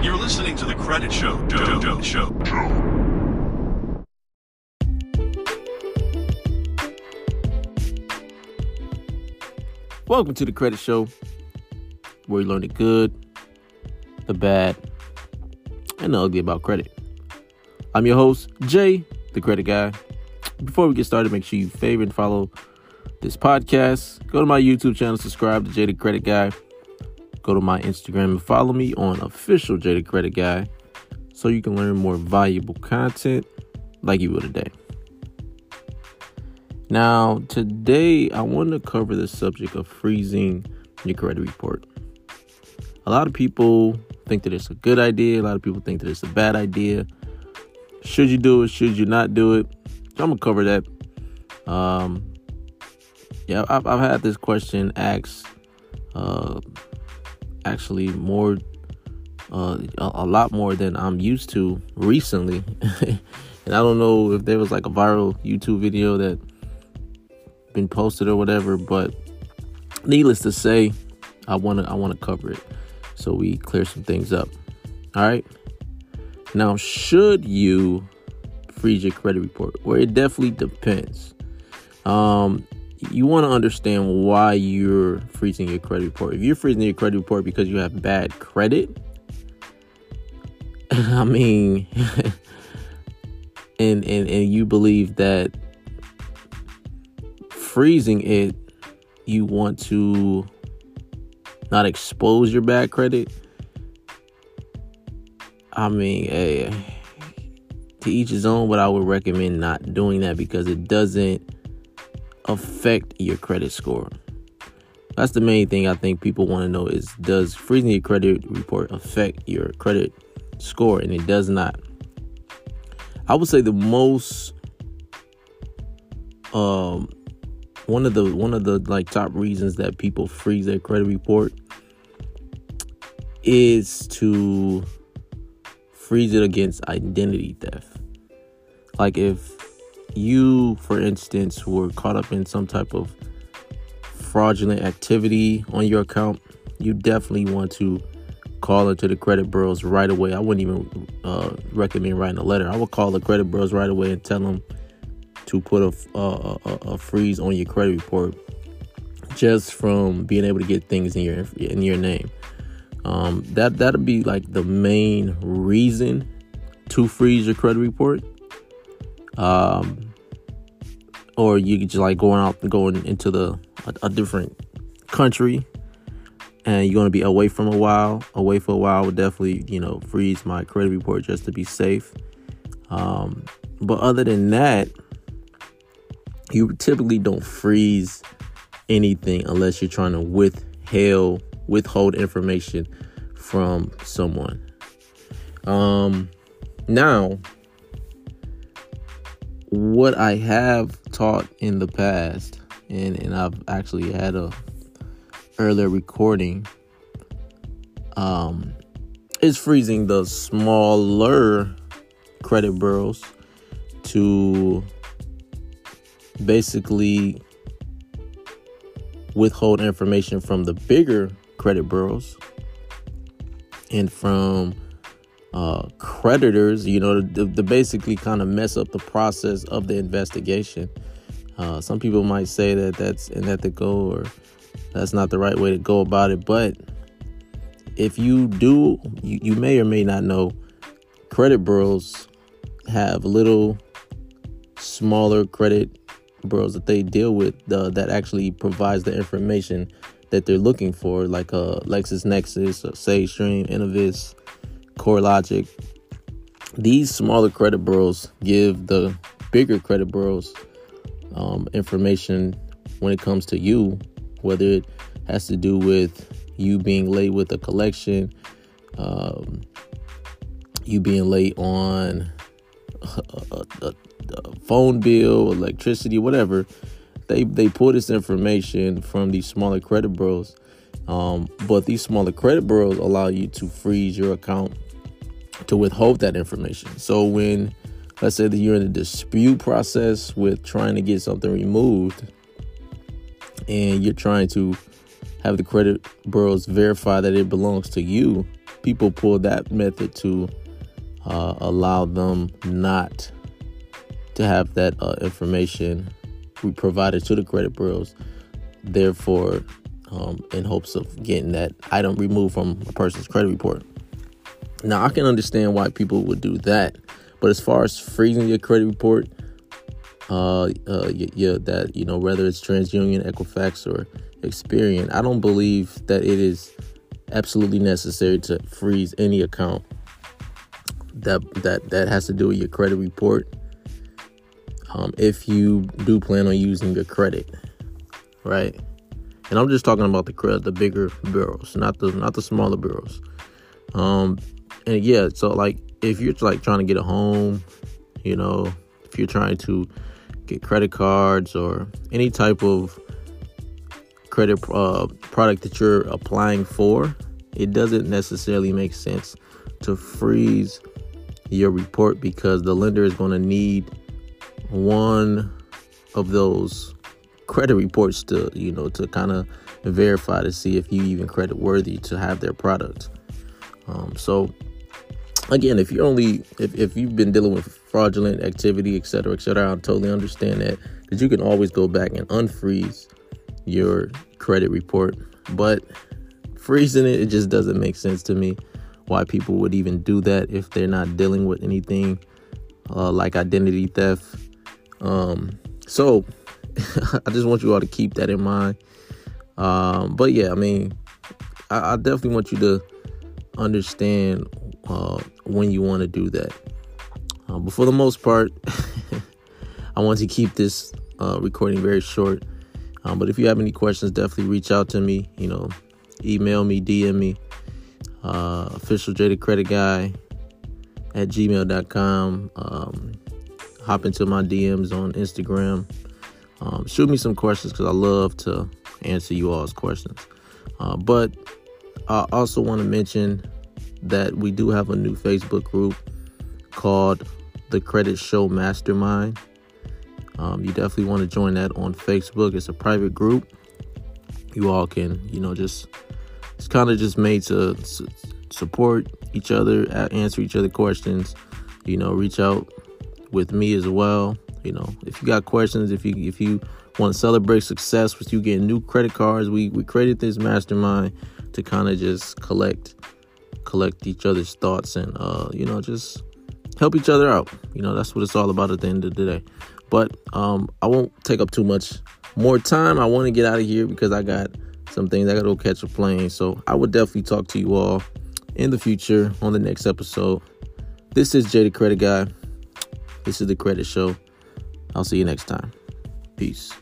You're listening to the Credit Show. Show. Show. Show. Welcome to the Credit Show, where you learn the good, the bad, and the ugly about credit. I'm your host, Jay, the credit guy. Before we get started, make sure you favorite and follow this podcast. Go to my YouTube channel, subscribe to Jay the Credit Guy. Go to my Instagram and follow me on official the Credit Guy so you can learn more valuable content like you will today. Now, today I want to cover the subject of freezing your credit report. A lot of people think that it's a good idea, a lot of people think that it's a bad idea. Should you do it? Should you not do it? So I'm gonna cover that. Um, yeah, I've, I've had this question asked, uh, actually more, uh, a, a lot more than I'm used to recently, and I don't know if there was like a viral YouTube video that been posted or whatever, but needless to say, I wanna I wanna cover it so we clear some things up. All right. Now, should you freeze your credit report? Well, it definitely depends. Um, you want to understand why you're freezing your credit report. If you're freezing your credit report because you have bad credit, I mean, and and and you believe that freezing it, you want to not expose your bad credit. I mean, hey, eh, to each his own, but I would recommend not doing that because it doesn't affect your credit score. That's the main thing I think people want to know is does freezing your credit report affect your credit score? And it does not. I would say the most um one of the one of the like top reasons that people freeze their credit report is to freeze it against identity theft. Like if you, for instance, were caught up in some type of fraudulent activity on your account, you definitely want to call into the credit bureaus right away. I wouldn't even uh, recommend writing a letter. I would call the credit bureaus right away and tell them to put a, a, a, freeze on your credit report just from being able to get things in your in your name. Um, that that'll be like the main reason to freeze your credit report. Um, or you just like going out going into the a, a different country and you're going to be away from a while away for a while would definitely you know freeze my credit report just to be safe um, but other than that you typically don't freeze anything unless you're trying to withhold withhold information from someone. Um now what I have taught in the past and and I've actually had a earlier recording um is freezing the smaller credit bureaus to basically withhold information from the bigger credit bureaus and from uh, creditors, you know, to, to basically kind of mess up the process of the investigation. Uh, some people might say that that's unethical or that's not the right way to go about it. But if you do, you, you may or may not know, credit bureaus have little smaller credit bureaus that they deal with uh, that actually provides the information that they're looking for, like uh, LexisNexis, uh, SageStream, Innovis, CoreLogic. These smaller credit bureaus give the bigger credit bureaus um, information when it comes to you, whether it has to do with you being late with a collection, um, you being late on a, a, a, phone bill, electricity, whatever. They they pull this information from these smaller credit bureaus. Um, but these smaller credit bureaus allow you to freeze your account to withhold that information. So when let's say that you're in a dispute process with trying to get something removed and you're trying to have the credit bureaus verify that it belongs to you, people pull that method to uh, allow them not to have that uh, information provided to the credit bureaus. Therefore, um, in hopes of getting that item removed from a person's credit report. Now, I can understand why people would do that, but as far as freezing your credit report, uh, uh, yeah, that you know whether it's TransUnion, Equifax, or Experian, I don't believe that it is absolutely necessary to freeze any account that that that has to do with your credit report. Um, if you do plan on using your credit, right? And I'm just talking about the credit, the bigger bureaus, not the not the smaller bureaus. Um, and yeah, so like if you're like trying to get a home, you know, if you're trying to get credit cards or any type of credit uh, product that you're applying for, it doesn't necessarily make sense to freeze your report because the lender is going to need one of those credit reports to you know to kind of verify to see if you even credit worthy to have their product. Um, so again if you're only if, if you've been dealing with fraudulent activity et cetera et cetera i totally understand that because you can always go back and unfreeze your credit report but freezing it it just doesn't make sense to me why people would even do that if they're not dealing with anything uh, like identity theft um, so I just want you all to keep that in mind. Um, but yeah, I mean, I, I, definitely want you to understand uh, when you want to do that. Uh, but for the most part, I want to keep this uh, recording very short. Um, but if you have any questions, definitely reach out to me. You know, email me, DM me. Uh, official Jay the Credit Guy at gmail.com. Um, hop into my DMs on Instagram. Um, shoot me some questions because I love to answer you all's questions. Uh, but I also want to mention that we do have a new Facebook group called the Credit Show Mastermind. Um, you definitely want to join that on Facebook. It's a private group. You all can, you know, just it's kind of just made to support each other, answer each other questions. You know, reach out with me as well. You know, if you got questions, if you if you want to celebrate success with you getting new credit cards, we we created this mastermind to kind of just collect collect each other's thoughts and uh, you know just help each other out. You know, that's what it's all about at the end of the day. But um, I won't take up too much more time. I want to get out of here because I got some things I got to go catch a plane. So I would definitely talk to you all in the future on the next episode. This is Jay the Credit Guy. This is the Credit Show. I'll see you next time. Peace.